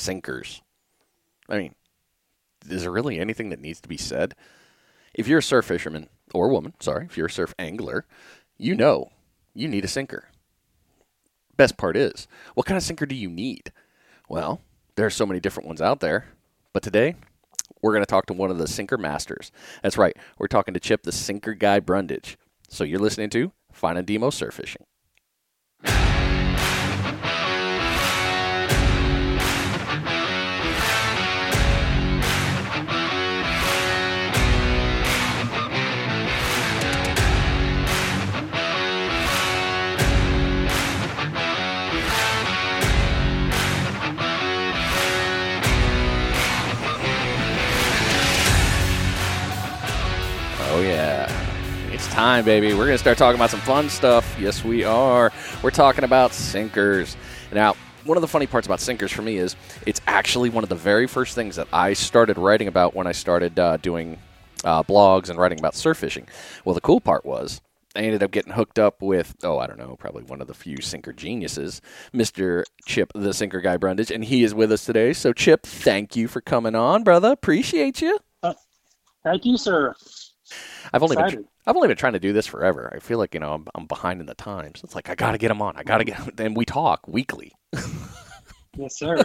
sinkers. I mean, is there really anything that needs to be said? If you're a surf fisherman or woman, sorry, if you're a surf angler, you know you need a sinker. Best part is, what kind of sinker do you need? Well, there are so many different ones out there, but today we're going to talk to one of the sinker masters. That's right, we're talking to Chip, the sinker guy Brundage. So you're listening to Finding Demo Surf Fishing. Time, baby. We're going to start talking about some fun stuff. Yes, we are. We're talking about sinkers. Now, one of the funny parts about sinkers for me is it's actually one of the very first things that I started writing about when I started uh, doing uh, blogs and writing about surf fishing. Well, the cool part was I ended up getting hooked up with, oh, I don't know, probably one of the few sinker geniuses, Mr. Chip, the sinker guy Brundage, and he is with us today. So, Chip, thank you for coming on, brother. Appreciate you. Uh, thank you, sir. I've only been I've only been trying to do this forever. I feel like you know I'm, I'm behind in the times. It's like I got to get him on. I got to get. And we talk weekly. yes, sir.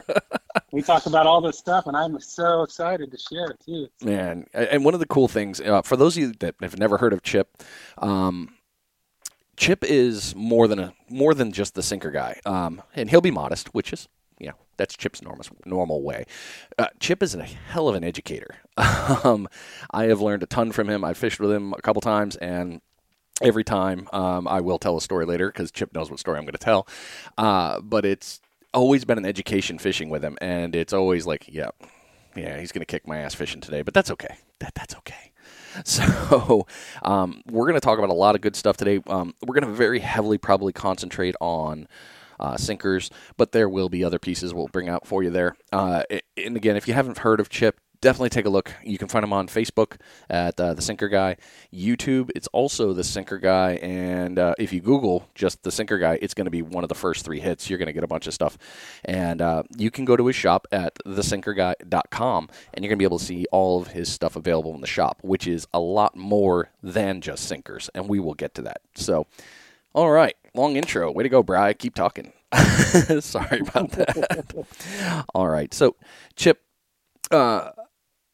we talk about all this stuff, and I'm so excited to share it too. Man, and one of the cool things uh, for those of you that have never heard of Chip, um, Chip is more than a more than just the sinker guy, um, and he'll be modest, which is you know that's Chip's normal normal way. Uh, Chip is a hell of an educator. um, I have learned a ton from him. I fished with him a couple times, and every time um, I will tell a story later because Chip knows what story I'm going to tell. Uh, but it's always been an education fishing with him, and it's always like, yeah, yeah, he's going to kick my ass fishing today, but that's okay. That that's okay. So, um, we're going to talk about a lot of good stuff today. Um, we're going to very heavily probably concentrate on uh, sinkers, but there will be other pieces we'll bring out for you there. Uh, and again, if you haven't heard of Chip, definitely take a look. You can find him on Facebook at uh, the Sinker Guy, YouTube. It's also the Sinker Guy, and uh, if you Google just the Sinker Guy, it's going to be one of the first three hits. You're going to get a bunch of stuff, and uh, you can go to his shop at thesinkerguy.com, and you're going to be able to see all of his stuff available in the shop, which is a lot more than just sinkers, and we will get to that. So. All right, long intro. Way to go, Bry. Keep talking. Sorry about that. All right, so Chip, uh,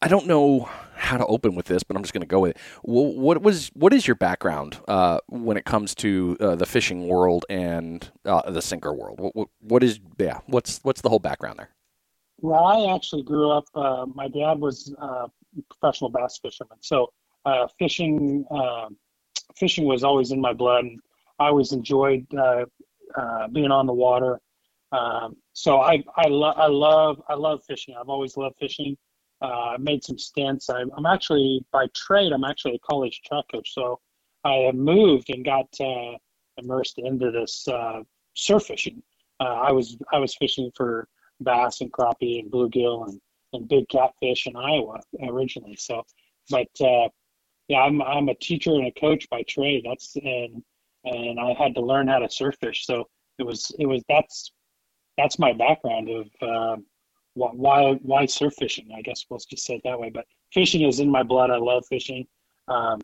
I don't know how to open with this, but I'm just going to go with it. What was what is your background uh, when it comes to uh, the fishing world and uh, the sinker world? What, what is yeah? What's what's the whole background there? Well, I actually grew up. Uh, my dad was a professional bass fisherman, so uh, fishing fishing was always in my blood. I always enjoyed uh, uh, being on the water. Um, so I I, lo- I love I love fishing. I've always loved fishing. Uh, I made some stints. I, am actually by trade. I'm actually a college track coach. So I moved and got uh, immersed into this uh, surf fishing. Uh, I was I was fishing for bass and crappie and bluegill and, and big catfish in Iowa originally. So, but yeah, I'm I'm a teacher and a coach by trade. That's and and I had to learn how to surf fish. So it was it was that's that's my background of uh, why why surf fishing. I guess we'll just say it that way. But fishing is in my blood. I love fishing. Um,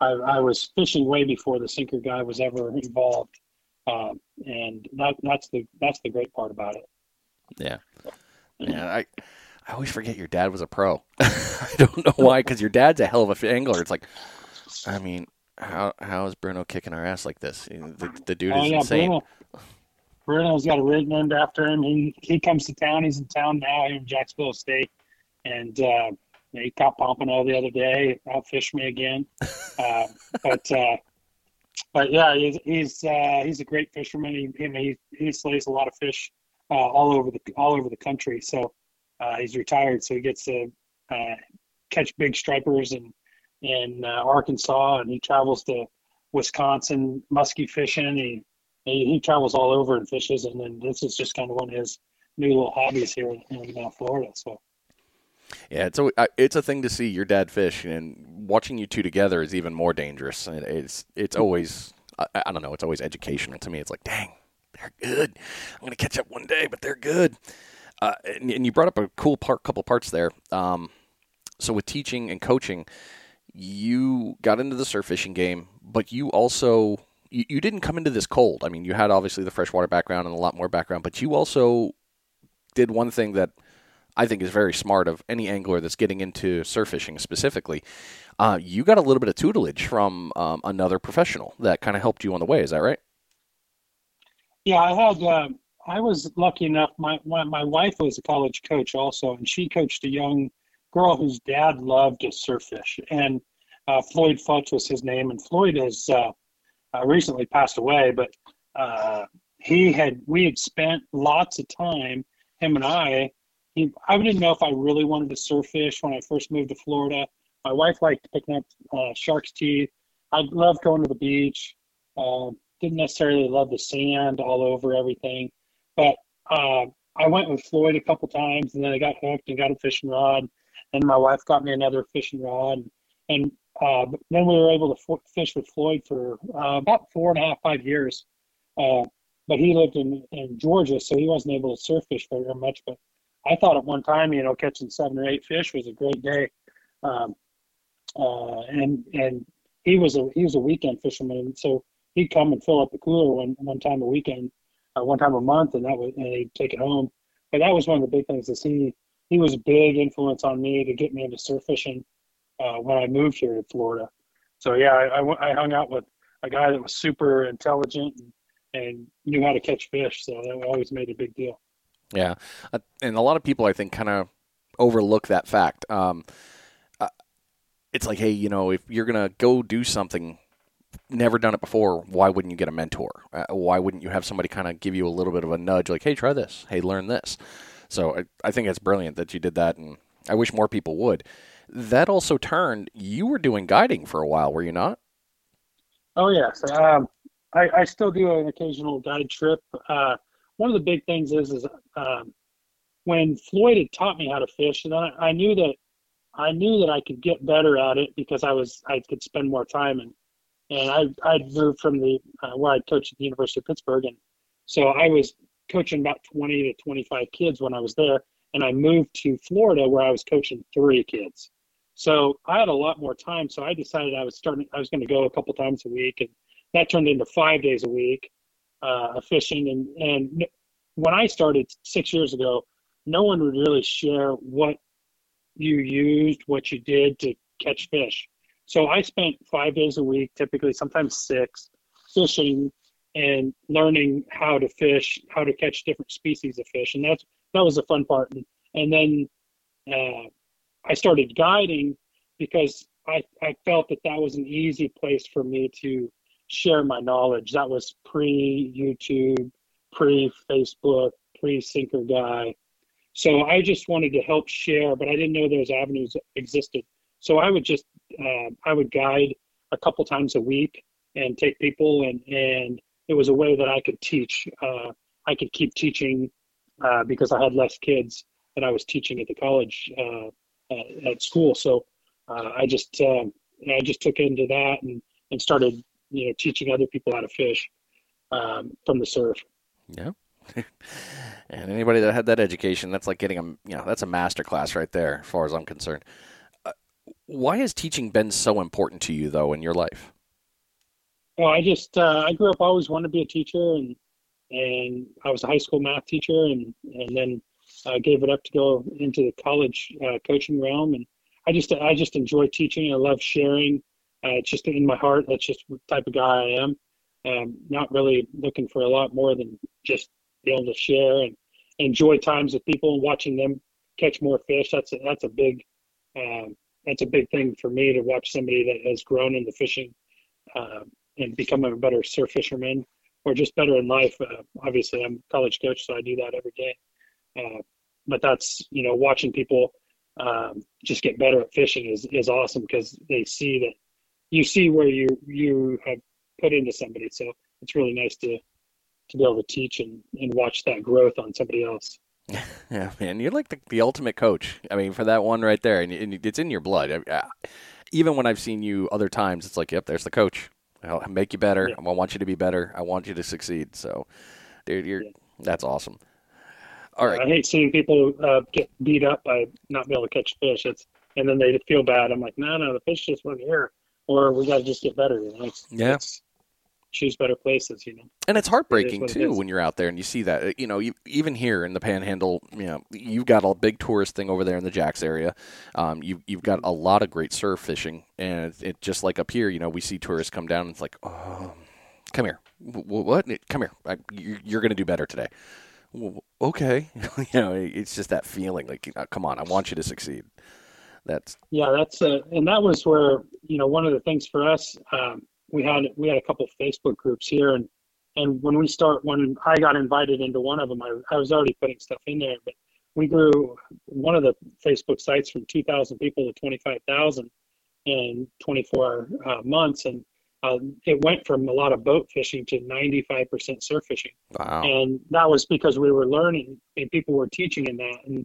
I, I, was fishing way before the sinker guy was ever involved, um, and that, that's the that's the great part about it. Yeah, yeah. I I always forget your dad was a pro. I don't know why, because your dad's a hell of a angler. It's like, I mean, how how is Bruno kicking our ass like this? The, the dude oh, is oh, yeah, insane. Bruno, Bruno's got a rig named after him. He he comes to town. He's in town now here in Jacksonville State, and uh, he caught pompano the other day. Outfished me again, uh, but uh, but yeah, he's he's, uh, he's a great fisherman. He, he he slays a lot of fish uh, all over the all over the country. So uh, he's retired, so he gets to catch big stripers and in uh, Arkansas, and he travels to Wisconsin muskie fishing. He, he, he travels all over and fishes, and then this is just kind of one of his new little hobbies here in, uh, Florida. So. Yeah, it's a it's a thing to see your dad fish, and watching you two together is even more dangerous. It's it's always I, I don't know, it's always educational to me. It's like, dang, they're good. I'm gonna catch up one day, but they're good. Uh, and, and, you brought up a cool part, couple parts there. Um, so with teaching and coaching, you got into the surf fishing game, but you also you, you didn't come into this cold. I mean, you had obviously the freshwater background and a lot more background, but you also did one thing that I think is very smart of any angler that's getting into surf fishing specifically. Uh, you got a little bit of tutelage from um, another professional that kind of helped you on the way. Is that right? Yeah, I had. Uh, I was lucky enough. My, my my wife was a college coach also, and she coached a young girl whose dad loved to surf fish, and uh, Floyd Futz was his name, and Floyd has uh, uh, recently passed away, but uh, he had we had spent lots of time, him and I. He, I didn't know if I really wanted to surf fish when I first moved to Florida. My wife liked picking up uh, shark's teeth. I loved going to the beach. Uh, didn't necessarily love the sand all over everything, but uh, I went with Floyd a couple times, and then I got hooked and got a fishing rod. And my wife got me another fishing rod, and uh, then we were able to f- fish with Floyd for uh, about four and a half, five years. Uh, but he lived in, in Georgia, so he wasn't able to surf fish very much. But I thought at one time, you know, catching seven or eight fish was a great day. Um, uh, and and he was a he was a weekend fisherman, so he'd come and fill up the cooler one one time a weekend, uh, one time a month, and that was and he'd take it home. But that was one of the big things is he he was a big influence on me to get me into surf fishing uh, when I moved here to Florida. So yeah, I, I, I, hung out with a guy that was super intelligent and, and knew how to catch fish. So that always made a big deal. Yeah, uh, and a lot of people I think kind of overlook that fact. Um, uh, it's like, hey, you know, if you're gonna go do something, never done it before, why wouldn't you get a mentor? Uh, why wouldn't you have somebody kind of give you a little bit of a nudge, like, hey, try this, hey, learn this. So I, I think it's brilliant that you did that, and I wish more people would that also turned. You were doing guiding for a while, were you not? Oh yes, um, I, I, still do an occasional guide trip. Uh, one of the big things is is um, when Floyd had taught me how to fish, and I, I, knew that I knew that I could get better at it because I was I could spend more time and and I I'd moved from the uh, where I coached at the University of Pittsburgh, and so I was coaching about 20 to 25 kids when I was there, and I moved to Florida where I was coaching three kids. So I had a lot more time. So I decided I was starting. I was going to go a couple times a week, and that turned into five days a week uh, fishing. And and when I started six years ago, no one would really share what you used, what you did to catch fish. So I spent five days a week, typically sometimes six, fishing and learning how to fish, how to catch different species of fish, and that's that was the fun part. And, and then uh, I started guiding because I, I felt that that was an easy place for me to share my knowledge. That was pre YouTube, pre Facebook, pre Sinker Guy. So I just wanted to help share, but I didn't know those avenues existed. So I would just uh, I would guide a couple times a week and take people and and it was a way that I could teach. Uh, I could keep teaching uh, because I had less kids that I was teaching at the college uh, at, at school. So uh, I just um, I just took into that and, and started you know teaching other people how to fish um, from the surf. Yeah. and anybody that had that education, that's like getting a you know that's a master class right there, as far as I'm concerned. Uh, why has teaching been so important to you though in your life? Well, I just uh, I grew up always wanted to be a teacher, and and I was a high school math teacher, and and then uh, gave it up to go into the college uh, coaching realm, and I just I just enjoy teaching. I love sharing. Uh, it's just in my heart. That's just the type of guy I am. Um, not really looking for a lot more than just be able to share and enjoy times with people and watching them catch more fish. That's a, that's a big um, that's a big thing for me to watch somebody that has grown in the fishing uh, and become a better surf fisherman or just better in life. Uh, obviously, I'm a college coach, so I do that every day. Uh, but that's you know watching people um, just get better at fishing is is awesome because they see that you see where you you have put into somebody. So it's really nice to to be able to teach and, and watch that growth on somebody else. Yeah, man, you're like the, the ultimate coach. I mean, for that one right there, and, and it's in your blood. I, I, even when I've seen you other times, it's like, yep, there's the coach. I'll make you better. Yeah. I want you to be better. I want you to succeed. So, dude, you're yeah. that's awesome. All right. I hate seeing people uh, get beat up by not being able to catch fish. It's and then they feel bad. I'm like, no, no, the fish just weren't here, or we got to just get better. You know? It's, Yeah. it's- choose better places. You know. And it's heartbreaking it too is. when you're out there and you see that. You know, you, even here in the Panhandle, you know, you've got a big tourist thing over there in the Jax area. Um, you you've got a lot of great surf fishing, and it, it just like up here, you know, we see tourists come down and it's like, oh, come here, W- what? Come here, I, you- you're going to do better today. "Well, Okay, you know, it's just that feeling like, uh, come on, I want you to succeed. That's Yeah, that's uh, and that was where you know one of the things for us. Um, we had we had a couple Facebook groups here, and and when we start when I got invited into one of them, I, I was already putting stuff in there, but we grew one of the Facebook sites from 2,000 people to 25,000 in 24 uh, months, and uh, it went from a lot of boat fishing to 95% surf fishing wow. and that was because we were learning and people were teaching in that and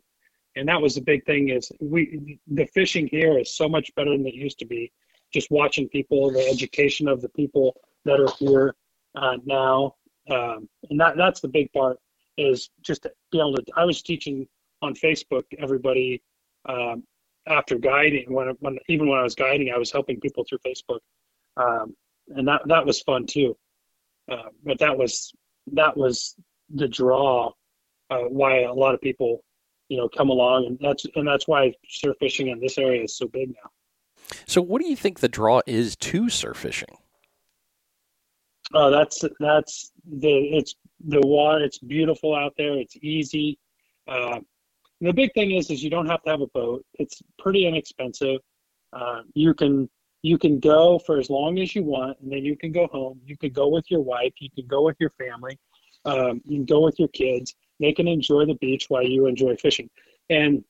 and that was the big thing is we the fishing here is so much better than it used to be just watching people the education of the people that are here uh, now. Um, and that that's the big part is just to be able to i was teaching on facebook everybody um, after guiding when, when even when i was guiding i was helping people through facebook. Um, and that that was fun too. Uh, but that was that was the draw uh, why a lot of people you know come along. And that's and that's why surf fishing in this area is so big now So, what do you think the draw is to surf fishing? oh that's that's the it's the water it's beautiful out there. It's easy. Uh, the big thing is is you don't have to have a boat. It's pretty inexpensive. Uh, you can you can go for as long as you want and then you can go home. You can go with your wife. You can go with your family. Um, you can go with your kids. They can enjoy the beach while you enjoy fishing. And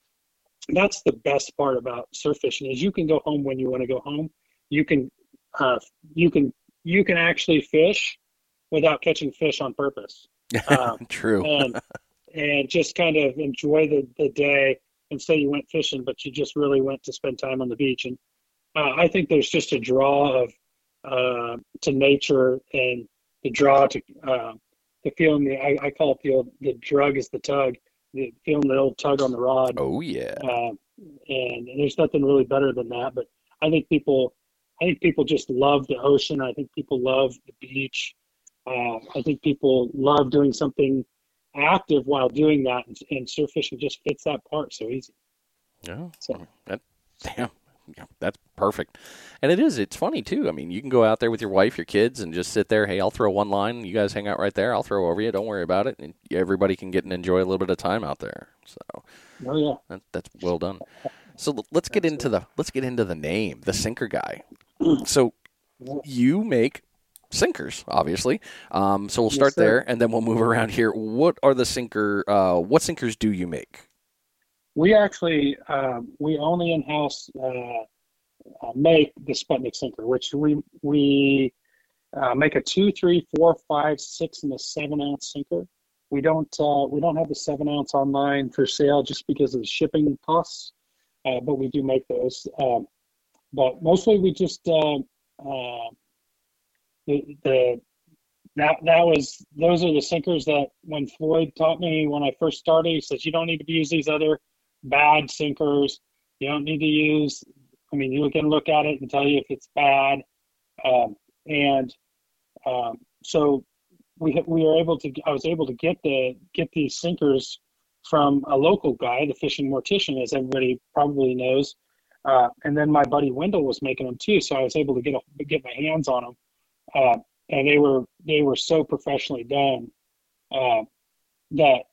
that's the best part about surf fishing is you can go home when you want to go home. You can uh, you can you can actually fish without catching fish on purpose. Um, True. and and just kind of enjoy the, the day and say you went fishing but you just really went to spend time on the beach. And uh, i think there's just a draw of uh, to nature and the draw to uh, the feeling the I, I call it the old, the drug is the tug the feeling the old tug on the rod Oh yeah. um, and there's nothing really better than that. But I think people, I think people just love the ocean. I think people love the beach. Uh, I think people love doing something active while doing that, and, and surf fishing just fits that part so easy. Yeah. So- That, damn. Yeah, that's perfect. And it is. It's funny too. I mean, you can go out there with your wife, your kids, and just sit there. Hey, I'll throw one line. You guys hang out right there. I'll throw over you. Don't worry about it. And everybody can get and enjoy a little bit of time out there. So Oh yeah, that, that's well done. So let's get into the let's get into the name, the sinker guy. So you make sinkers, obviously. Um, so we'll start sir. there, and then we'll move around here. What are the sinker? Uh, what sinkers do you make? We actually um, we only in house uh, uh, make the Sputnik sinker, which we we uh, make a two, three, four, five, six, and a seven ounce sinker. We don't uh, we don't have the seven ounce online for sale just because of the shipping costs, uh, but we do make those. Um, but mostly we just uh, the, the that that was those are the sinkers that when Floyd taught me when I first started, he says you don't need to use these other bad sinkers. You don't need to use. I mean, you can look at it and tell you if it's bad. Um, and um, so we we were able to. I was able to get the get these sinkers from a local guy, the fishing mortician, as everybody probably knows. Uh, and then my buddy Wendell was making them too, so I was able to get a, get my hands on them. Uh, and they were they were so professionally done uh, that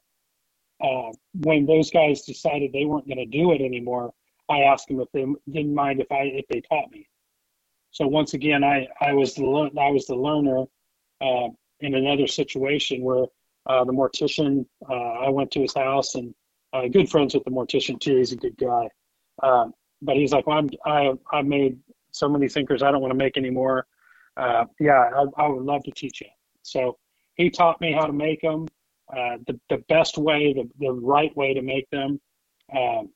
uh, when those guys decided they weren't going to do it anymore, I asked them if they didn't mind if I if they taught me. So once again, I I was the lear- I was the learner uh, in another situation where uh, the mortician uh, I went to his house and uh, good friends with the mortician too. He's a good guy, um, but he's like, well, I'm, I I made so many sinkers. I don't want to make any more. Uh, yeah, I, I would love to teach you. So he taught me how to make them uh, the, the best way, the, the right way to make them. Um,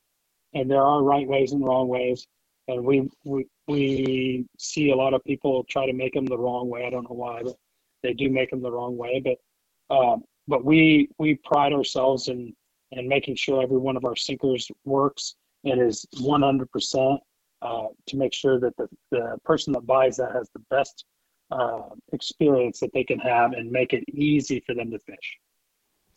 and there are right ways and wrong ways. And we, we, we see a lot of people try to make them the wrong way. I don't know why, but they do make them the wrong way. But, um, but we, we pride ourselves in and making sure every one of our sinkers works and is 100% uh, to make sure that the, the person that buys that has the best uh, experience that they can have and make it easy for them to fish.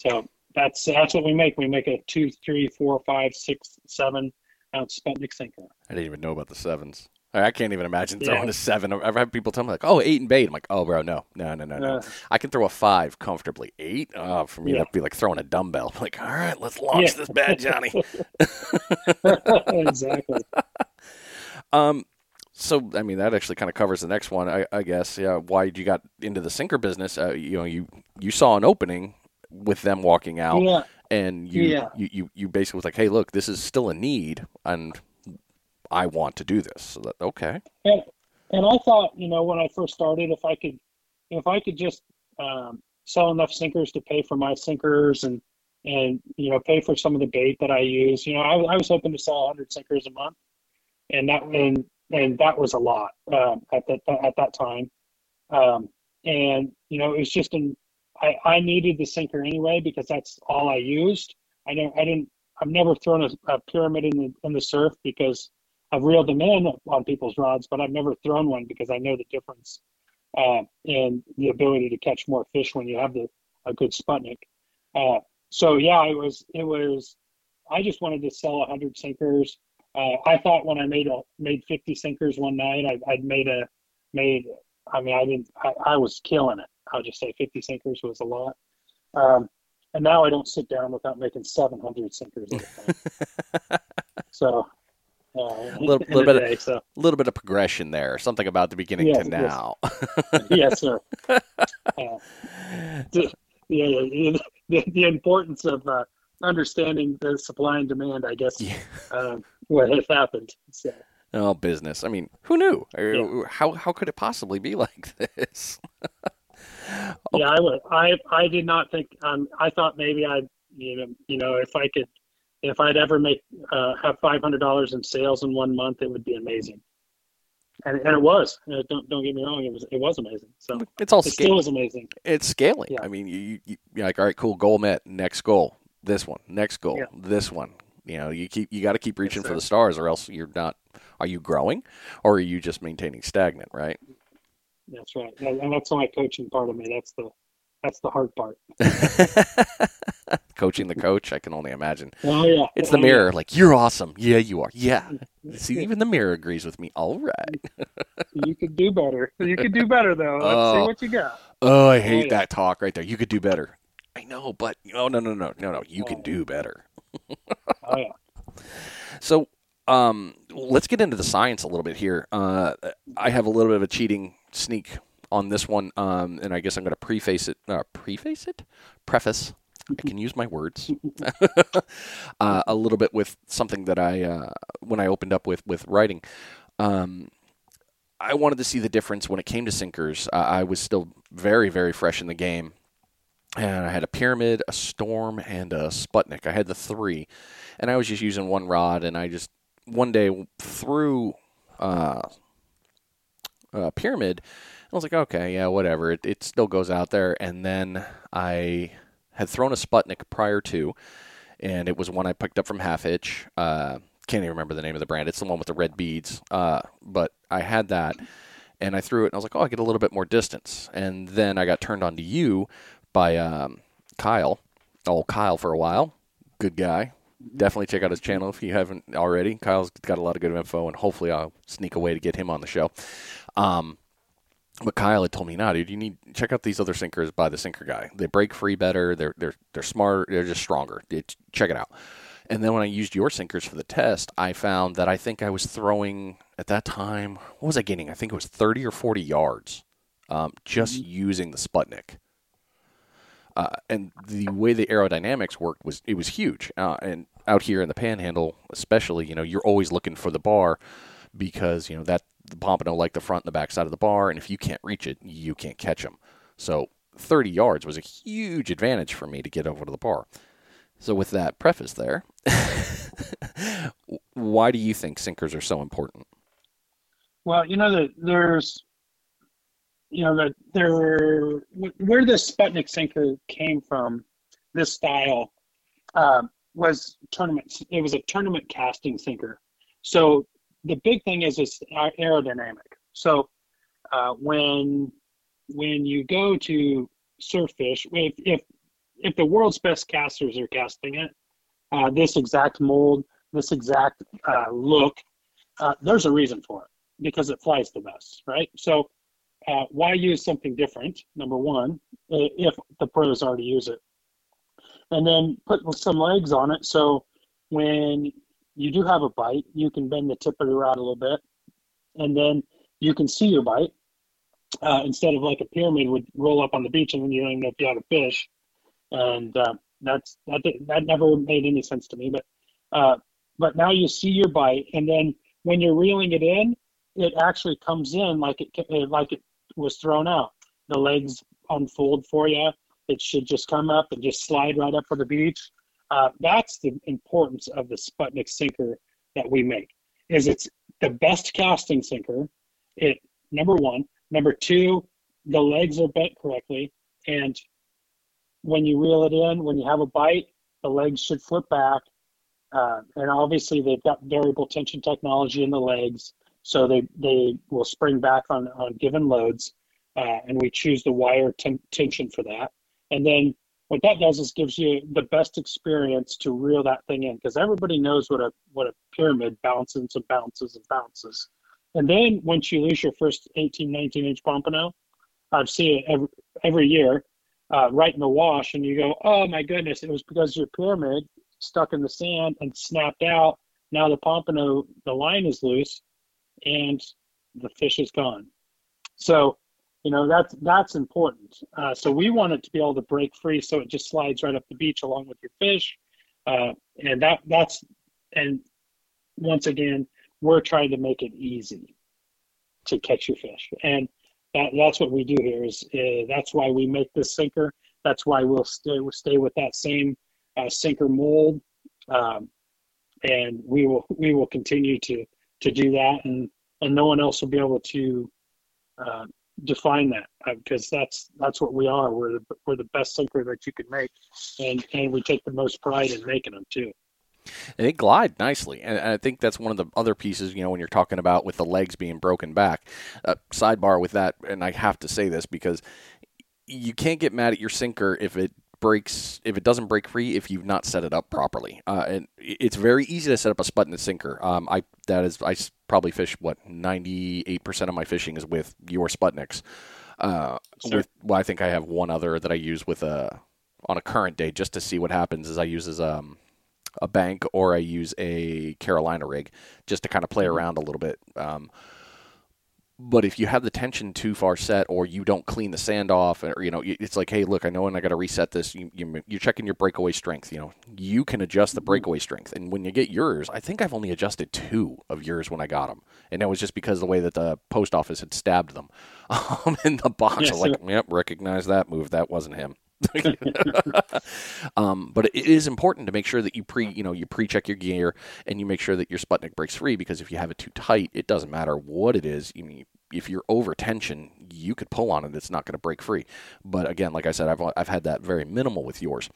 So that's that's what we make. We make a two, three, four, five, six, seven ounce Sputnik sinker. I didn't even know about the sevens. I can't even imagine throwing yeah. a seven. I've had people tell me like, "Oh, eight and bait." I'm like, "Oh, bro, no, no, no, no, no. Uh, I can throw a five comfortably. Eight, oh, for me, yeah. that'd be like throwing a dumbbell. I'm like, all right, let's launch yeah. this bad Johnny. exactly. um, so I mean, that actually kind of covers the next one, I, I guess. Yeah, why you got into the sinker business? Uh, you know, you you saw an opening with them walking out, yeah. and you, yeah. you you you basically was like, "Hey, look, this is still a need, and I want to do this. So that, okay. And, and I thought, you know, when I first started, if I could, if I could just um, sell enough sinkers to pay for my sinkers and and you know pay for some of the bait that I use, you know, I, I was hoping to sell 100 sinkers a month, and that and and that was a lot um, at that at that time. Um, and you know, it was just an I, I needed the sinker anyway because that's all I used. I don't I didn't I've never thrown a, a pyramid in the in the surf because I've reeled them in on people's rods, but I've never thrown one because I know the difference uh, in the ability to catch more fish when you have the a good Sputnik. Uh, so yeah, it was it was. I just wanted to sell hundred sinkers. Uh, I thought when I made a made fifty sinkers one night, I, I'd made a made. I mean, I didn't. I, I was killing it. I'll just say fifty sinkers was a lot. Um, and now I don't sit down without making 700 sinkers. so a little, little bit, day, of, so. little bit of progression there. Something about the beginning yes, to now. Yes, yes sir. Uh, the, the, the, the, importance of uh, understanding the supply and demand, I guess, yeah. uh, what has happened. So. Oh, business. I mean, who knew? Yeah. How how could it possibly be like this? Okay. Yeah, I would. I I did not think. Um, I thought maybe I, you know, you know, if I could if I'd ever make uh, have five hundred dollars in sales in one month, it would be amazing. And, and it was. Uh, don't don't get me wrong. It was it was amazing. So it's all it still was amazing. It's scaling. Yeah. I mean, you, you you're like, all right, cool, goal met. Next goal, this one. Next goal, yeah. this one. You know, you keep you got to keep reaching yes, for the stars, or else you're not. Are you growing, or are you just maintaining stagnant? Right. That's right, and that's my coaching part of me. That's the that's the hard part. Coaching the coach, I can only imagine. Oh yeah, it's the oh, mirror. Yeah. Like you're awesome. Yeah, you are. Yeah. See, even the mirror agrees with me. All right. you could do better. You could do better though. Let's oh. see what you got. Oh, I hate oh, yeah. that talk right there. You could do better. I know, but oh no no no no no. You can oh. do better. oh yeah. So um, let's get into the science a little bit here. Uh, I have a little bit of a cheating sneak on this one, um, and I guess I'm going to preface it. Uh, preface it? Preface. I can use my words uh, a little bit with something that I uh, when I opened up with with writing. Um, I wanted to see the difference when it came to sinkers. Uh, I was still very very fresh in the game, and I had a pyramid, a storm, and a Sputnik. I had the three, and I was just using one rod. And I just one day threw uh, pyramid I was like, okay, yeah, whatever. It, it still goes out there. And then I had thrown a Sputnik prior to, and it was one I picked up from Half Hitch. Uh, can't even remember the name of the brand. It's the one with the red beads. Uh, but I had that, and I threw it, and I was like, oh, I get a little bit more distance. And then I got turned on to you by um, Kyle. Oh, Kyle for a while. Good guy. Definitely check out his channel if you haven't already. Kyle's got a lot of good info, and hopefully I'll sneak away to get him on the show. Um, but Kyle had told me, "Nah, dude, you need check out these other sinkers by the sinker guy. They break free better. They're they're they're smart. They're just stronger. It, check it out." And then when I used your sinkers for the test, I found that I think I was throwing at that time. What was I getting? I think it was thirty or forty yards, um, just mm-hmm. using the Sputnik. Uh, and the way the aerodynamics worked was it was huge. Uh, and out here in the Panhandle, especially, you know, you're always looking for the bar because you know that the pompano like the front and the back side of the bar, and if you can't reach it, you can't catch them. So 30 yards was a huge advantage for me to get over to the bar. So with that preface there, why do you think sinkers are so important? Well, you know that there's, you know that there where the Sputnik sinker came from, this style. Um, was tournament. It was a tournament casting sinker. So the big thing is it's aerodynamic. So uh, when when you go to surf fish, if if if the world's best casters are casting it, uh, this exact mold, this exact uh, look, uh, there's a reason for it because it flies the best, right? So uh, why use something different? Number one, if the pros already use it, and then put some legs on it. So when you do have a bite, you can bend the tip of the rod a little bit, and then you can see your bite uh, instead of like a pyramid would roll up on the beach and then you don't even know if you have a fish. And uh, that's that that never made any sense to me. But uh, but now you see your bite, and then when you're reeling it in, it actually comes in like it like it was thrown out. The legs unfold for you. It should just come up and just slide right up on the beach. Uh, that's the importance of the Sputnik sinker that we make. Is it's the best casting sinker. It number one. Number two, the legs are bent correctly, and when you reel it in, when you have a bite, the legs should flip back. Uh, and obviously, they've got variable tension technology in the legs, so they they will spring back on on given loads. Uh, and we choose the wire t- tension for that. And then what that does is gives you the best experience to reel that thing in because everybody knows what a what a pyramid bounces and bounces and bounces. And then once you lose your first 18, 19 inch pompano, I've seen it every, every year, uh, right in the wash, and you go, oh my goodness, it was because your pyramid stuck in the sand and snapped out. Now the pompano, the line is loose, and the fish is gone. So, you know that's that's important. Uh, so we want it to be able to break free, so it just slides right up the beach along with your fish, uh, and that that's and once again we're trying to make it easy to catch your fish. And that, that's what we do here is uh, that's why we make this sinker. That's why we'll stay, we'll stay with that same uh, sinker mold. Um, and we will, we will continue to, to do that. And, and no one else will be able to uh, define that because uh, that's, that's what we are. We're the, we're the best sinker that you can make. And, and we take the most pride in making them too and it glide nicely. And I think that's one of the other pieces, you know, when you're talking about with the legs being broken back. Uh, sidebar with that, and I have to say this because you can't get mad at your sinker if it breaks if it doesn't break free if you've not set it up properly. Uh, and it's very easy to set up a Sputnik sinker. Um, I that is I probably fish what ninety eight percent of my fishing is with your Sputniks. Uh, sure. with, well, I think I have one other that I use with a on a current day just to see what happens. Is I use as um a bank or I use a Carolina rig just to kind of play mm-hmm. around a little bit. Um, but if you have the tension too far set or you don't clean the sand off or you know it's like hey look i know and i got to reset this you, you, you're checking your breakaway strength you know. You can adjust the breakaway strength and when you get yours i think i've only adjusted two of yours when i got them and that was just because of the way that the post office had stabbed them um, in the box. Yes, like yep recognize that move that wasn't him um, but it is important to make sure that you pre, you know, you pre-check your gear and you make sure that your Sputnik breaks free because if you have it too tight, it doesn't matter what it is. You mean, if you're over tension, you could pull on it; it's not going to break free. But again, like I said, I've I've had that very minimal with yours.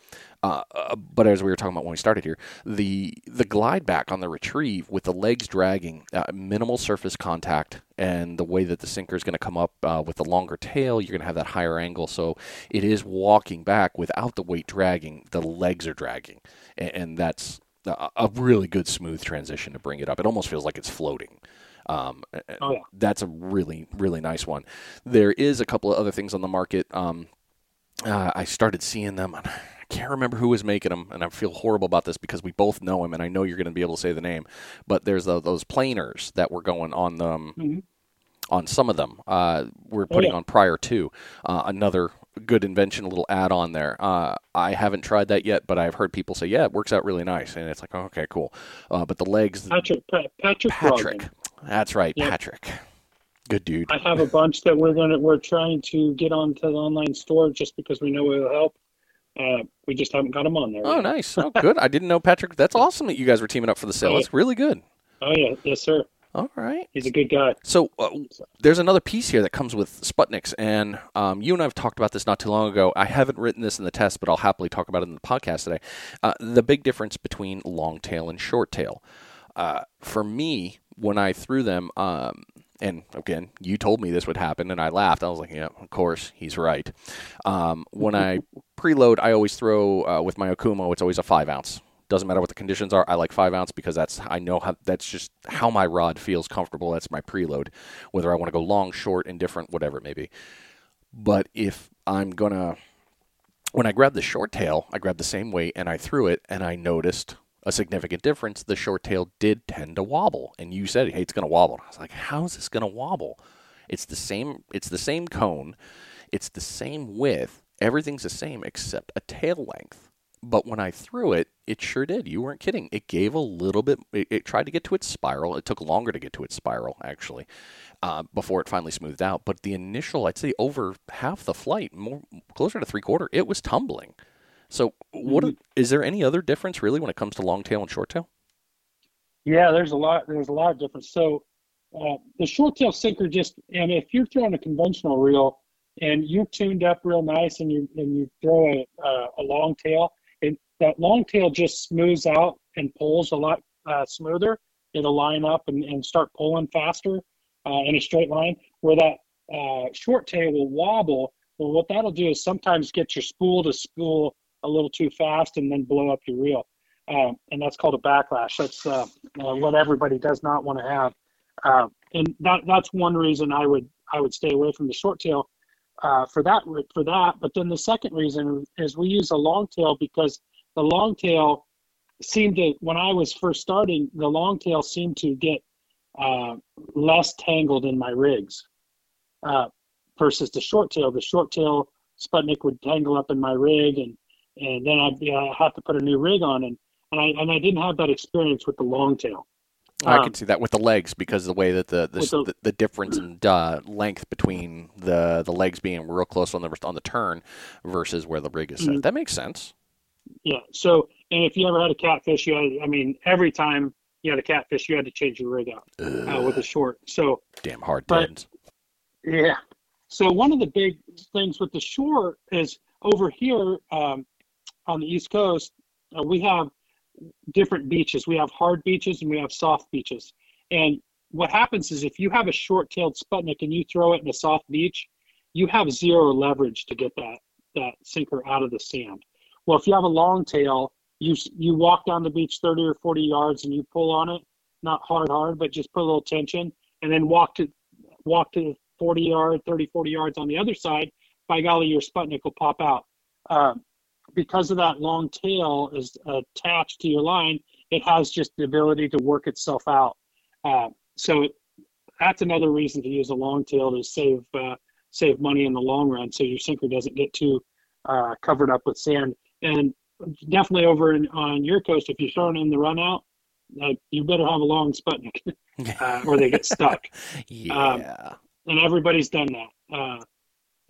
Uh, uh, but as we were talking about when we started here, the the glide back on the retrieve with the legs dragging, uh, minimal surface contact, and the way that the sinker is going to come up uh, with the longer tail, you're going to have that higher angle. So it is walking back without the weight dragging. The legs are dragging, and, and that's a, a really good smooth transition to bring it up. It almost feels like it's floating. Um, oh, yeah. That's a really, really nice one. There is a couple of other things on the market. Um, uh, I started seeing them. I can't remember who was making them, and I feel horrible about this because we both know him, and I know you're going to be able to say the name. But there's the, those planers that were going on them. Mm-hmm. On some of them, uh, we're oh, putting oh, yeah. on prior to uh, another good invention, a little add-on there. Uh, I haven't tried that yet, but I've heard people say, "Yeah, it works out really nice," and it's like, oh, "Okay, cool." Uh, but the legs, Patrick, Patrick, Patrick, that's right, yep. Patrick. Good dude. I have a bunch that we're gonna we're trying to get onto the online store just because we know it will help. Uh, we just haven't got them on there. Oh, nice. Oh, good. I didn't know Patrick. That's awesome that you guys were teaming up for the sale. That's really good. Oh yeah, yes, sir. All right. He's a good guy. So uh, there's another piece here that comes with Sputniks, and um, you and I have talked about this not too long ago. I haven't written this in the test, but I'll happily talk about it in the podcast today. Uh, the big difference between long tail and short tail. Uh, for me, when I threw them, um, and again, you told me this would happen, and I laughed. I was like, "Yeah, of course, he's right." Um, when I preload, I always throw uh, with my Okuma. It's always a five ounce. Doesn't matter what the conditions are. I like five ounce because that's I know how that's just how my rod feels comfortable. That's my preload. Whether I want to go long, short, indifferent, whatever it may be. But if I'm gonna, when I grabbed the short tail, I grabbed the same weight and I threw it, and I noticed a significant difference. The short tail did tend to wobble, and you said, "Hey, it's gonna wobble." I was like, "How is this gonna wobble?" It's the same. It's the same cone. It's the same width. Everything's the same except a tail length. But when I threw it, it sure did. You weren't kidding. It gave a little bit. It, it tried to get to its spiral. It took longer to get to its spiral, actually, uh, before it finally smoothed out. But the initial, I'd say, over half the flight, more closer to three quarter, it was tumbling. So, what Mhm. is there any other difference really when it comes to long tail and short tail? Yeah, there's a lot. There's a lot of difference. So uh, the short tail sinker just, and if you're throwing a conventional reel and you're tuned up real nice, and you and you throw a uh, a long tail, it, that long tail just smooths out and pulls a lot uh, smoother. It'll line up and, and start pulling faster uh, in a straight line. Where that uh, short tail will wobble. Well, what that'll do is sometimes get your spool to spool a little too fast and then blow up your reel. Um, and that's called a backlash. That's uh, uh, what everybody does not want to have, uh, and that that's one reason I would I would stay away from the short tail uh, for that for that. But then the second reason is we use a long tail because the long tail seemed to when I was first starting, the long tail seemed to get uh, less tangled in my rigs uh, versus the short tail. The short tail Sputnik would tangle up in my rig and and then I'd uh, have to put a new rig on and and I and I didn't have that experience with the long tail. I Um, can see that with the legs because of the way that the the, the- the, the difference in uh, length between the the legs being real close on the on the turn versus where the rig is set. Mhm. That makes sense. Yeah. So and if you ever had a catfish, you had I mean every time you had a catfish, you had to change your rig out uh, with a short. So Damn hard but- yeah. So one of the big things with the short is over here um, on the East Coast, uh, we have different beaches. We have hard beaches and we have soft beaches. And what happens is if you have a short-tailed Sputnik and you throw it in a soft beach, you have zero leverage to get that that sinker out of the sand. Well, if you have a long tail, you you walk down the beach 30 or 40 yards and you pull on it, not hard hard, but just put a little tension, and then walk to walk to 40 yard, 30, 40 yards on the other side. By golly, your Sputnik will pop out. Um, because of that long tail is attached to your line, it has just the ability to work itself out. Uh, so that's another reason to use a long tail to save uh, save money in the long run, so your sinker doesn't get too uh, covered up with sand. And definitely over in, on your coast, if you're throwing in the run out, uh, you better have a long Sputnik, uh, or they get stuck. yeah. And everybody's done that.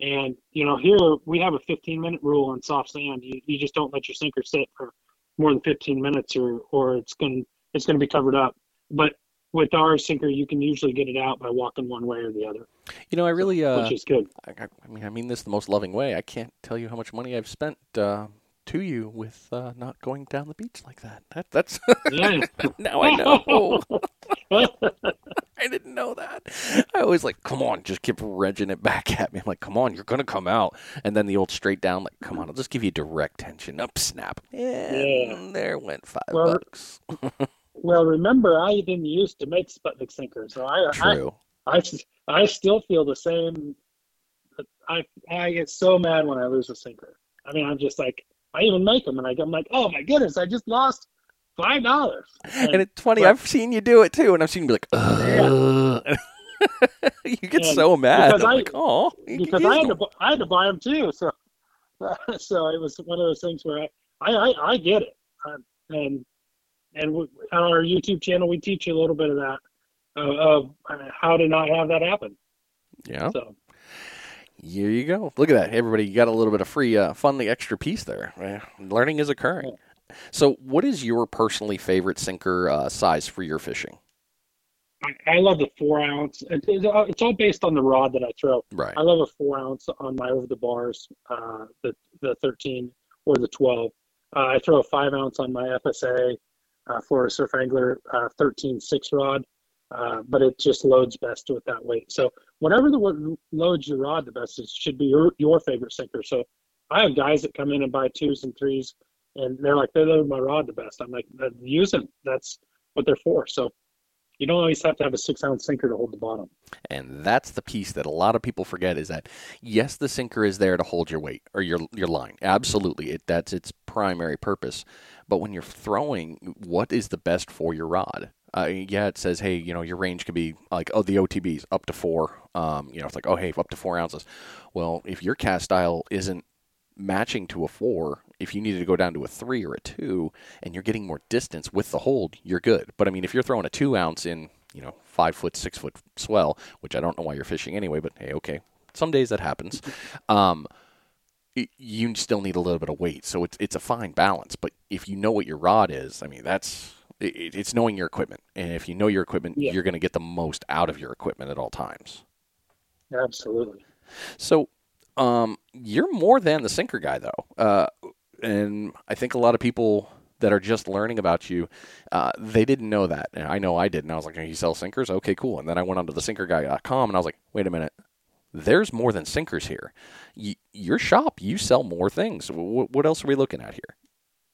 And you know, here we have a 15 minute rule on soft sand. You, you just don't let your sinker sit for more than 15 minutes, or or it's going it's going to be covered up. But with our sinker, you can usually get it out by walking one way or the other, you know, I really uh, which is good. I, I I mean, I mean this the most loving way. I can't tell you how much money I've spent uh, to you with uh, not going down the beach like that. That that's Yeah. now I know. I didn't know that. I always like, come on, just keep wrenching it back at me. I'm like, come on, you're gonna come out, and then the old straight down, like, come on, I'll just give you direct tension. Up, snap. And there went five Well, bucks. well, remember, I didn't used to make Sputnik sinkers, so I, I True. I, I still feel the same. I I get so mad when I lose a sinker. I mean, I'm just like, I even make them, and I'm like, oh my goodness, I just lost five dollars. And it's funny, but- I've seen you do it too, and I've seen you be like, Ugh. you get And so mad. because I'm I- like, oh, because I had to I had to buy them too. So so it was one of those things where I I I, I get it, um, and and we, on our YouTube channel we teach you a little bit of that uh, of how to not have that happen. yeah. So Here you go. Look at that, everybody. You got a little bit of free, uh, fun, the extra piece there. Learning is occurring. So, what is your personally favorite sinker uh, size for your fishing? I, love the four ounce. It's, all- based on the rod that I throw. Right. I love a four ounce on my over the bars, uh, the the 13 or the 12. Uh, I throw a five ounce on my FSA, uh, Florida Surf Angler uh, 13 six rod, uh, but it just loads best with that weight. So whatever the what loads your rod the best is should be your your favorite sinker. So I have guys that come in and buy twos and threes, and they're like they load my rod the best. I'm like "Uh, use them. That's what they're for. So you don't always have to have a six ounce sinker to hold the bottom. And that's the piece that a lot of people forget is that yes, the sinker is there to hold your weight or your your line. Absolutely, it that's its primary purpose. But when you're throwing, what is the best for your rod? Uh, yeah, it says, hey, you know, your range can be like, oh, the OTBs up to four. Um, you know, it's like, oh, hey, up to four ounces. Well, if your cast style isn't matching to a four, if you needed to go down to a three or a two, and you're getting more distance with the hold, you're good. But I mean, if you're throwing a two ounce in, you know, five foot, six foot swell, which I don't know why you're fishing anyway, but hey, okay, some days that happens. Um, you still need a little bit of weight, so it's it's a fine balance. But if you know what your rod is, I mean, that's it, it's knowing your equipment, and if you know your equipment, Yeah. you're going to get the most out of your equipment at all times. Absolutely. So, um, you're more than the sinker guy, though. Uh, and I think a lot of people that are just learning about you, uh, they didn't know that. And I know I didn't. I was like, you sell sinkers? Okay, cool. And then I went onto the sinkerguy.com and I was like, wait a minute. There's more than sinkers here. Y- your shop, you sell more things. W- what else are we looking at here?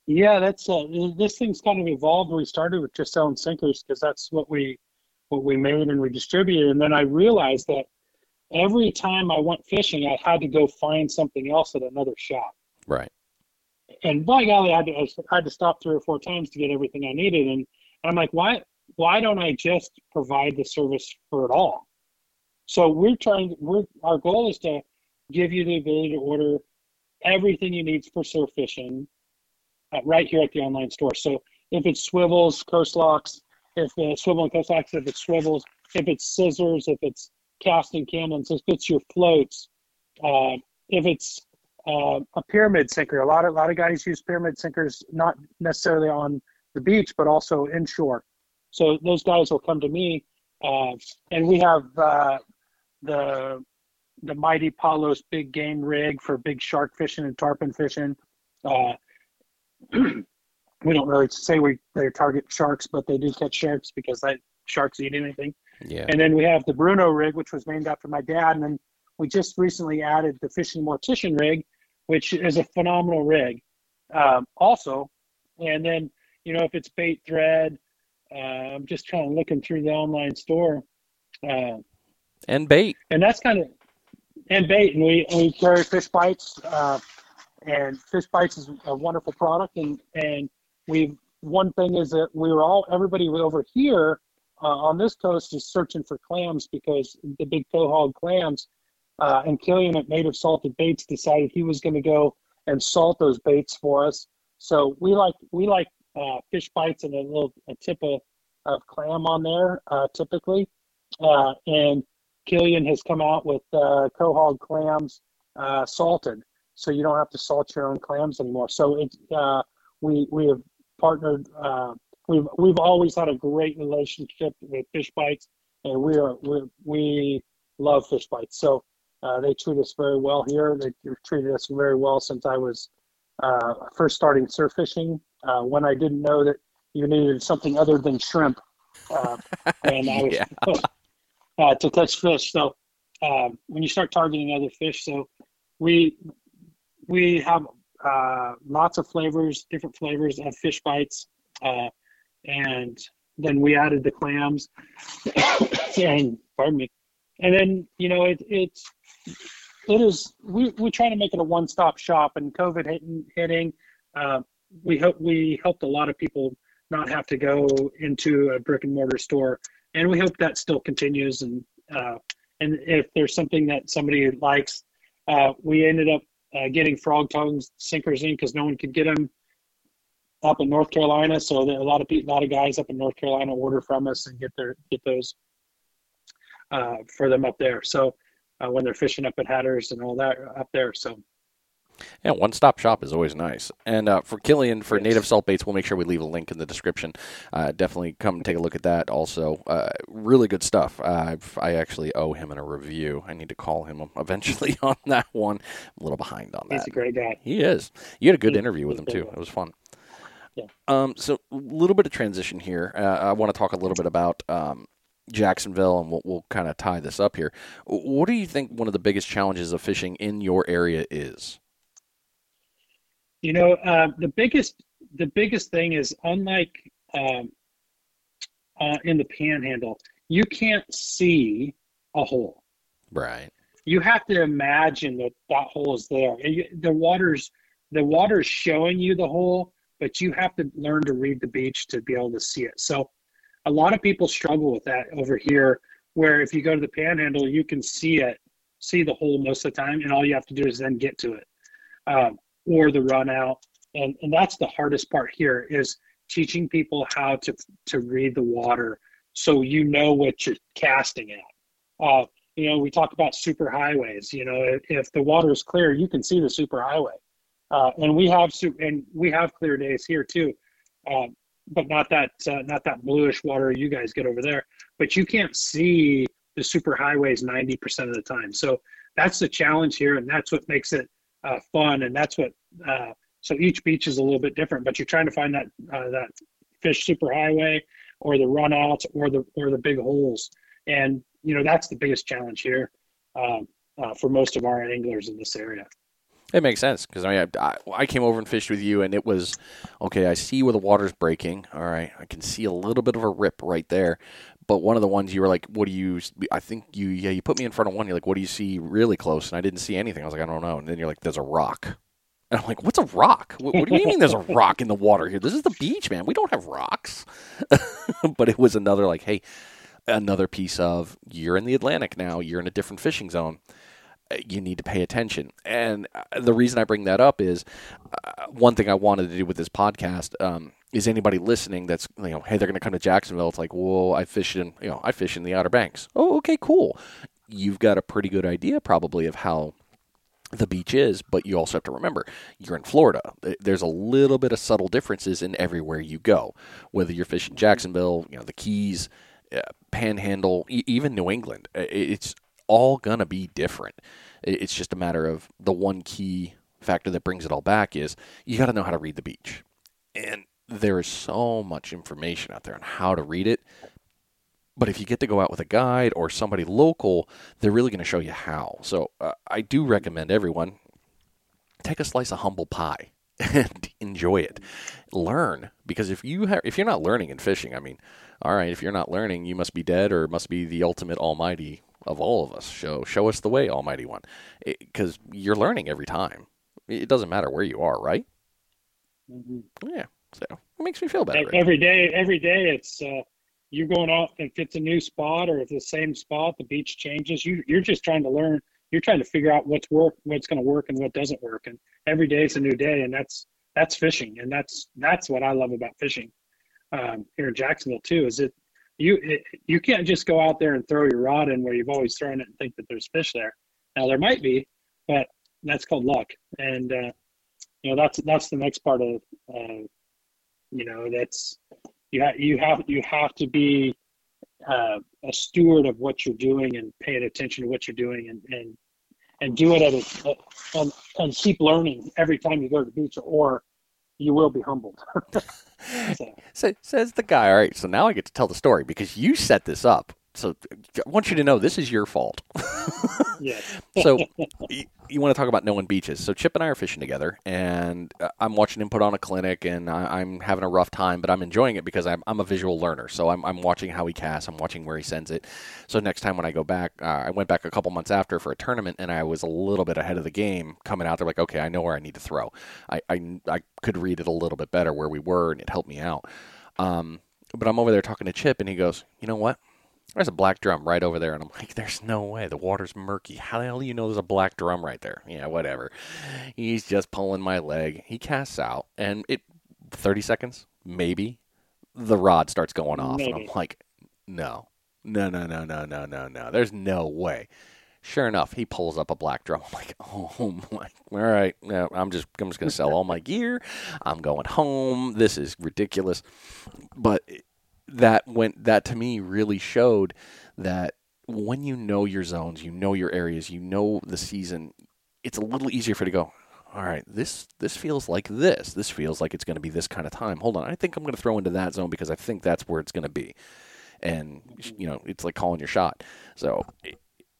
Yeah, that's uh, this thing's kind of evolved. We started with just selling sinkers because that's what we what we made and we distributed, and then I realized that every time I went fishing, I had to go find something else at another shop. Right. And by golly, I had to, I had to stop three or four times to get everything I needed, and I'm like, why why don't I just provide the service for it all? So we're trying. We're our goal is to give you the ability to order everything you need for surf fishing uh, right here at the online store. So if it's swivels, Coastlocks, if it's swivel and Coastlocks, if it's swivels, if it's scissors, if it's casting cannons, if it's your floats, uh, if it's uh, a pyramid sinker. A lot of a lot of guys use pyramid sinkers not necessarily on the beach, but also inshore. So those guys will come to me, uh, and we have uh, the the mighty Palos big game rig for big shark fishing and tarpon fishing. Uh, we don't really say we they target sharks, but they do catch sharks because that sharks eat anything. Yeah. And then we have the Bruno rig, which was named after my dad. And then we just recently added the Fishing Mortician rig, which is a phenomenal rig, um, also. And then, you know, if it's bait thread, uh, I'm just kind of looking through the online store. Uh, And bait. and that's kind of, and bait. And we, we carry fish bites. Uh, and fish bites is a wonderful product. And, and we've, one thing is that we were all, everybody over here uh, on this coast is searching for clams because the big quahog clams uh, and Killian at Native Salted Baits decided he was going to go and salt those baits for us. So we like we like uh, fish bites and a little a tip of, of clam on there uh, typically. Uh, and Killian has come out with uh, quahog clams uh, salted, so you don't have to salt your own clams anymore. So it's uh, we we have partnered. We've we've always had a great relationship with Fish Bites, and we are we we love Fish Bites. So uh, they treat us very well here. They treated us very well since I was uh, first starting surf fishing. Uh, when I didn't know that you needed something other than shrimp, uh, and I was uh, to catch fish. So um, when you start targeting other fish, so we we have uh, lots of flavors, different flavors of fish bites, uh, and then we added the clams, and pardon me, and then you know it, it's it is we we try to make it a one stop shop, and COVID hitting hitting, uh, we hope we helped a lot of people not have to go into a brick and mortar store, and we hope that still continues. And uh, and if there's something that somebody likes, uh, we ended up uh, getting frog tongues sinkers in because no one could get them up in North Carolina. So a lot of a lot of guys up in North Carolina order from us and get their get those uh, for them up there. So uh, when they're fishing up at Hatteras and all that up there, so Yeah, one stop shop is always nice. And uh, for Killian, for Yes. native salt baits, we'll make sure we leave a link in the description. Uh, definitely come take a look at that. Also, uh, really good stuff. Uh, I've, I actually owe him in a review. I need to call him eventually on that one. I'm a little behind on that. He's a great guy. He is. You had a good interview with him too. It was fun. Yeah. Um. So a little bit of transition here. Uh, I want to talk a little bit about um, Jacksonville, and we'll, we'll kind of tie this up here. What do you think one of the biggest challenges of fishing in your area is? You know, uh, the biggest the biggest thing is unlike um, uh, in the Panhandle, you can't see a hole. Right. You have to imagine that that hole is there. You- The water's the water's showing you the hole, but you have to learn to read the beach to be able to see it. So, a lot of people struggle with that over here. Where if you go to the Panhandle, you can see it, see the hole most of the time, and all you have to do is then get to it. Um, or the run out and and that's the hardest part here is teaching people how to to read the water so you know what you're casting at uh, you know we talk about super highways you know if, if the water is clear you can see the super highway uh, and we have and we have clear days here too um, but not that uh, not that bluish water you guys get over there but you can't see the super highways 90% of the time so that's the challenge here and that's what makes it uh, fun, and that's what. Uh, so each beach is a little bit different, but you're trying to find that uh, that fish superhighway or the runouts or the or the big holes, and you know that's the biggest challenge here um, uh, for most of our anglers in this area. It makes sense because I, mean, I I came over and fished with you, and it was okay. I see where the water's breaking. All right, I can see a little bit of a rip right there. But one of the ones you were like, "What do you?" I think you yeah you put me in front of one. You're like, "What do you see really close?" And I didn't see anything. I was like, "I don't know." And then you're like, "There's a rock." And I'm like, "What's a rock? What, what do you mean there's a rock in the water here? This is the beach, man. We don't have rocks." but it was another like, "Hey." Another piece of you're in the Atlantic now. You're in a different fishing zone you need to pay attention. And uh, the reason I bring that up is uh, one thing I wanted to do with this podcast um, is anybody listening that's you know, hey, they're going to come to Jacksonville. It's like, well, I fish in you know, I fish in the Outer Banks. Oh, okay, cool. You've got a pretty good idea probably of how the beach is, but you also have to remember you're in Florida. There's a little bit of subtle differences in everywhere you go. Whether you're fishing Jacksonville, you know, the Keys, uh, Panhandle, e- even New England, it's all gonna be different. It's just a matter of the one key factor that brings it all back is you got to know how to read the beach, and there is so much information out there on how to read it. But if you get to go out with a guide or somebody local, they're really going to show you how. So uh, I do recommend everyone take a slice of humble pie and enjoy it. Learn because if you ha- if you're not learning in fishing, I mean, all right, if you're not learning, you must be dead or must be the ultimate almighty of all of us. Show show us the way, Almighty One, because you're learning every time. It doesn't matter where you are, right? Yeah, so it makes me feel better. Every day, every day, it's uh, you're going out. If it's a new spot or if it's the same spot, the beach changes. You you're just trying to learn. You're trying to figure out what's work, what's going to work, and what doesn't work. And every day is a new day, and that's that's fishing, and that's that's what I love about fishing um, here in Jacksonville too. Is it you you can't just go out there and throw your rod in where you've always thrown it and think that there's fish there. Now there might be, but that's called luck, and uh, you know that's that's the next part of uh, you know that's you have you have you have to be uh, a steward of what you're doing and paying attention to what you're doing and and and do it at a, and and keep learning every time you go to the beach or you will be humbled. so, Sa- says the guy. All right, so now I get to tell the story because you set this up. So I want you to know this is your fault. yeah. so you, you want to talk about knowing beaches. So Chip and I are fishing together, and uh, I'm watching him put on a clinic, and I, I'm having a rough time, but I'm enjoying it because I'm, I'm a visual learner. So I'm, I'm watching how he casts, I'm watching where he sends it. So next time when I go back, uh, I went back a couple months after for a tournament, and I was a little bit ahead of the game coming out there. Like, okay, I know where I need to throw. I, I, I could read it a little bit better where we were, and it helped me out. Um, but I'm over there talking to Chip, and he goes, "You know what? There's a black drum right over there. And I'm like, there's no way. The water's murky. How the hell do you know there's a black drum right there? Yeah, whatever. He's just pulling my leg. He casts out, and it 30 seconds, maybe, the rod starts going off. And I'm like, no, no, no, no, no, no, no, no. There's no way. Sure enough, he pulls up a black drum. I'm like, oh my! All right, I'm just I'm just gonna sell all my gear. I'm going home. This is ridiculous. But that went that to me really showed that when you know your zones, you know your areas, you know the season, it's a little easier for you to go. All right, this this feels like this. This feels like it's going to be this kind of time. Hold on, I think I'm going to throw into that zone because I think that's where it's going to be. And you know, it's like calling your shot. So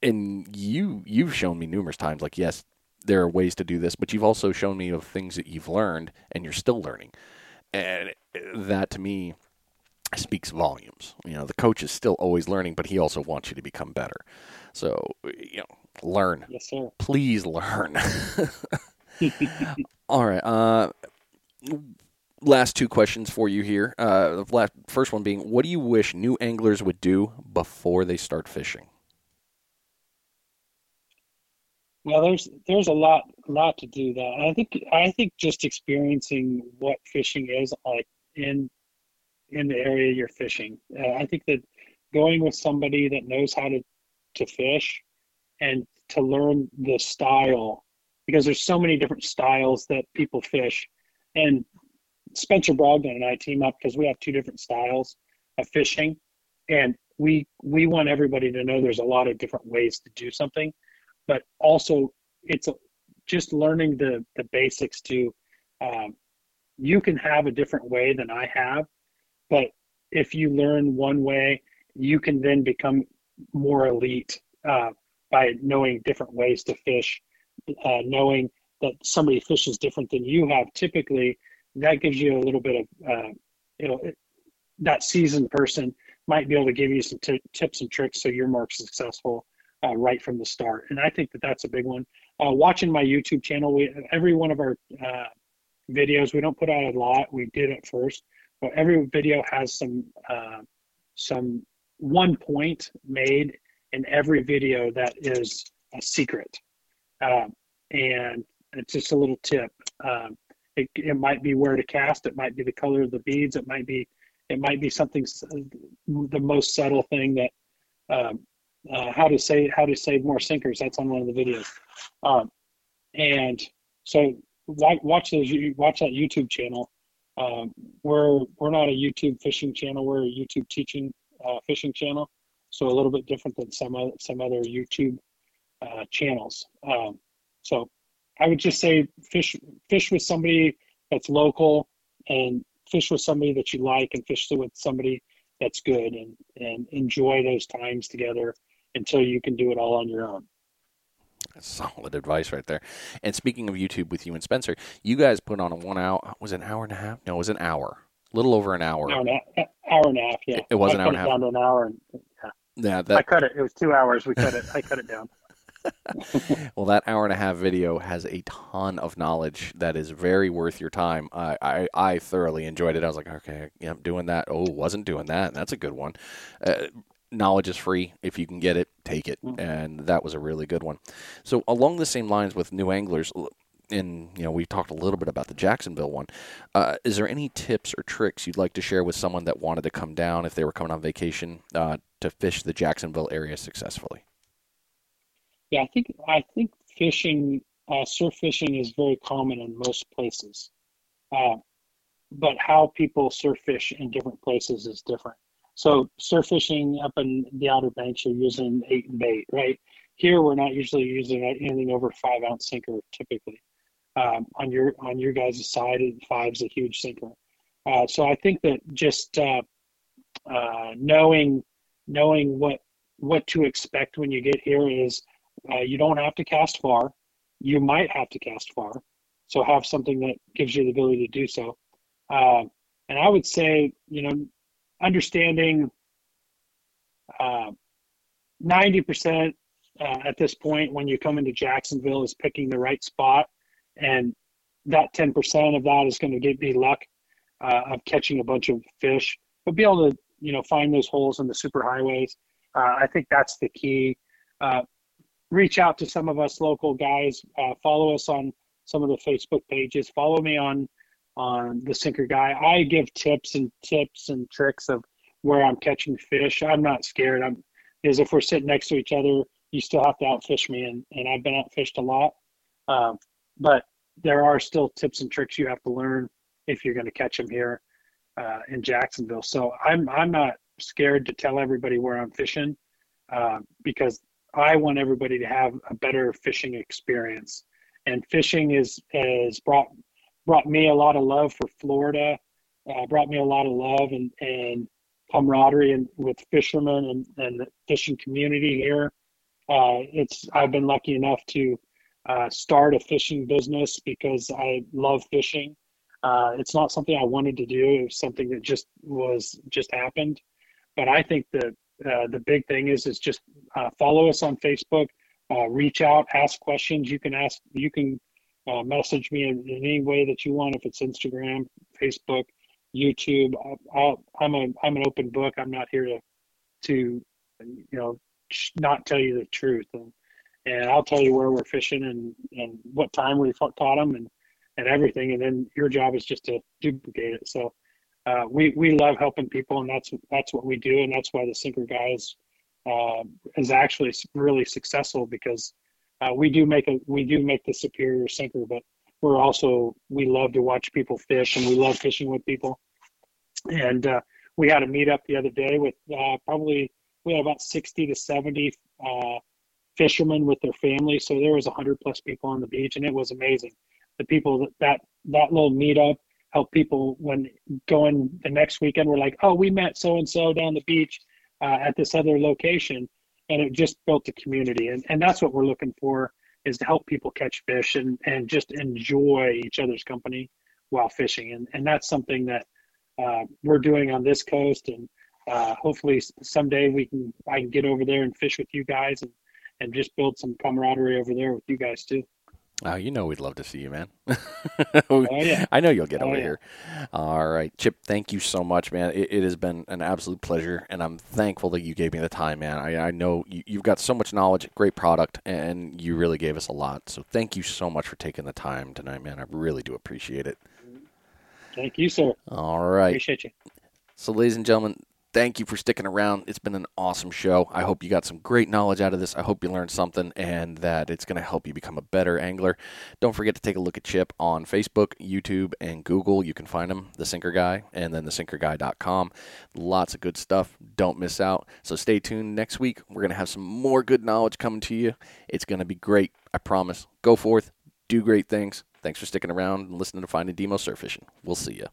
and you you've shown me numerous times like yes there are ways to do this but you've also shown me of things that you've learned and you're still learning and that to me speaks volumes. You know the coach is still always learning but he also wants you to become better. So you know learn. Yes sir. Please learn. All right uh last two questions for you here. Uh the last, first one being what do you wish new anglers would do before they start fishing? Well, there's there's a lot lot to do that. I think I think just experiencing what fishing is like in in the area you're fishing. Uh, I think that going with somebody that knows how to to fish and to learn the style because there's so many different styles that people fish. And Spencer Brogdon and I team up because we have two different styles of fishing. And we we want everybody to know there's a lot of different ways to do something. But also it's a, just learning the the basics to um, you can have a different way than I have, but if you learn one way, you can then become more elite uh, by knowing different ways to fish, uh, knowing that somebody fishes different than you have. Typically, that gives you a little bit of uh, you know that seasoned person might be able to give you some t- tips and tricks so you're more successful uh, right from the start. And I think that that's a big one. Uh, watching my YouTube channel, we every one of our uh, videos we don't put out a lot. We did at first, but every video has some uh, some one point made in every video that is a secret, um, and it's just a little tip. Um, it, it might be where to cast. It might be the color of the beads. It might be it might be something the most subtle thing that um, uh, how to save how to save more sinkers. That's on one of the videos, um, and so watch, watch those watch that YouTube channel. Um, we're we're not a YouTube fishing channel. We're a YouTube teaching uh, fishing channel, so a little bit different than some other, some other YouTube uh, channels. Um, so I would just say fish fish with somebody that's local and fish with somebody that you like and fish with somebody that's good and and enjoy those times together until you can do it all on your own. Solid advice right there. And speaking of YouTube with you and Spencer, you guys put on a one hour, was it an hour and a half? No, it was an hour. A little over an hour. Hour and a, hour and a half, yeah. It was I an hour and a half. down to an hour. And, yeah. yeah that... I cut it. It was two hours. We cut it. I cut it down. well, that hour and a half video has a ton of knowledge that is very worth your time. I, I, I thoroughly enjoyed it. I was like, okay, yeah, I'm doing that. Oh, wasn't doing that. That's a good one. Uh, knowledge is free. If you can get it, take it. Mm-hmm. And that was a really good one. So along the same lines with new anglers, and you know we talked a little bit about the Jacksonville one. Uh, is there any tips or tricks you'd like to share with someone that wanted to come down if they were coming on vacation uh, to fish the Jacksonville area successfully? Yeah, I think I think fishing, uh, surf fishing, is very common in most places, uh, but how people surf fish in different places is different. So surf fishing up in the Outer Banks, you're using eight and bait, right? Here, we're not usually using anything over five ounce sinker typically. Um, on your on your guys' side, five's a huge sinker. Uh, so I think that just uh, uh, knowing knowing what what to expect when you get here is uh, you don't have to cast far. You might have to cast far, so have something that gives you the ability to do so. Uh, and I would say, you know, understanding uh, 90% uh, at this point when you come into Jacksonville is picking the right spot. And that 10% of that is going to give me luck uh, of catching a bunch of fish, but be able to, you know, find those holes in the super highways. Uh, I think that's the key. Uh, reach out to some of us local guys. Uh, follow us on some of the Facebook pages. Follow me on on the sinker guy. I give tips and tips and tricks of where I'm catching fish. I'm not scared. I'm because if we're sitting next to each other you still have to outfish me, and and I've been outfished a lot, um, but there are still tips and tricks you have to learn if you're going to catch them here uh, in Jacksonville. So I'm I'm not scared to tell everybody where I'm fishing uh, because I want everybody to have a better fishing experience. And fishing is has brought brought me a lot of love for Florida, uh, brought me a lot of love and and camaraderie and with fishermen and, and the fishing community here. Uh, it's I've been lucky enough to uh, start a fishing business because I love fishing. Uh, it's not something I wanted to do. It was something that just was just happened. But I think that uh, the big thing is is just uh, follow us on Facebook, reach out, ask questions. You can ask, you can uh, message me in, in, any way that you want. If it's Instagram, Facebook, YouTube, i am a I'm an open book. I'm not here to to you know not tell you the truth, and, and I'll tell you where we're fishing and and what time we caught them and and everything. And then your job is just to duplicate it. So uh, we we love helping people, and that's that's what we do, and that's why the Sinker Guys uh, is actually really successful because uh, we do make a we do make the superior sinker, but we're also we love to watch people fish, and we love fishing with people. And uh, we had a meetup the other day with uh, probably we had about sixty to seventy uh, fishermen with their families, so there was hundred plus people on the beach, and it was amazing. The people that that, that little meetup helped people when going the next weekend. We're like, oh, we met so and so down the beach uh, at this other location, and it just built a community. And and that's what we're looking for is to help people catch fish and and just enjoy each other's company while fishing. And and that's something that uh, we're doing on this coast. And uh, hopefully someday we can I can get over there and fish with you guys and and just build some camaraderie over there with you guys too. Oh, you know we'd love to see you, man. oh, yeah. I know you'll get oh, over yeah. here. All right, Chip. Thank you so much, man. It, it, has been an absolute pleasure, and I'm thankful that you gave me the time, man. I, I know you, you've got so much knowledge, great product, and you really gave us a lot. So thank you so much for taking the time tonight, man. I really do appreciate it. Thank you, sir. All right. Appreciate you. So, ladies and gentlemen, thank you for sticking around. It's been an awesome show. I hope you got some great knowledge out of this. I hope you learned something and that it's going to help you become a better angler. Don't forget to take a look at Chip on Facebook, YouTube, and Google. You can find him, The Sinker Guy, and then thesinkerguy.com. Lots of good stuff. Don't miss out. So stay tuned next week. We're going to have some more good knowledge coming to you. It's going to be great. I promise. Go forth, do great things. Thanks for sticking around and listening to Finding Demo Surf Fishing. We'll see you.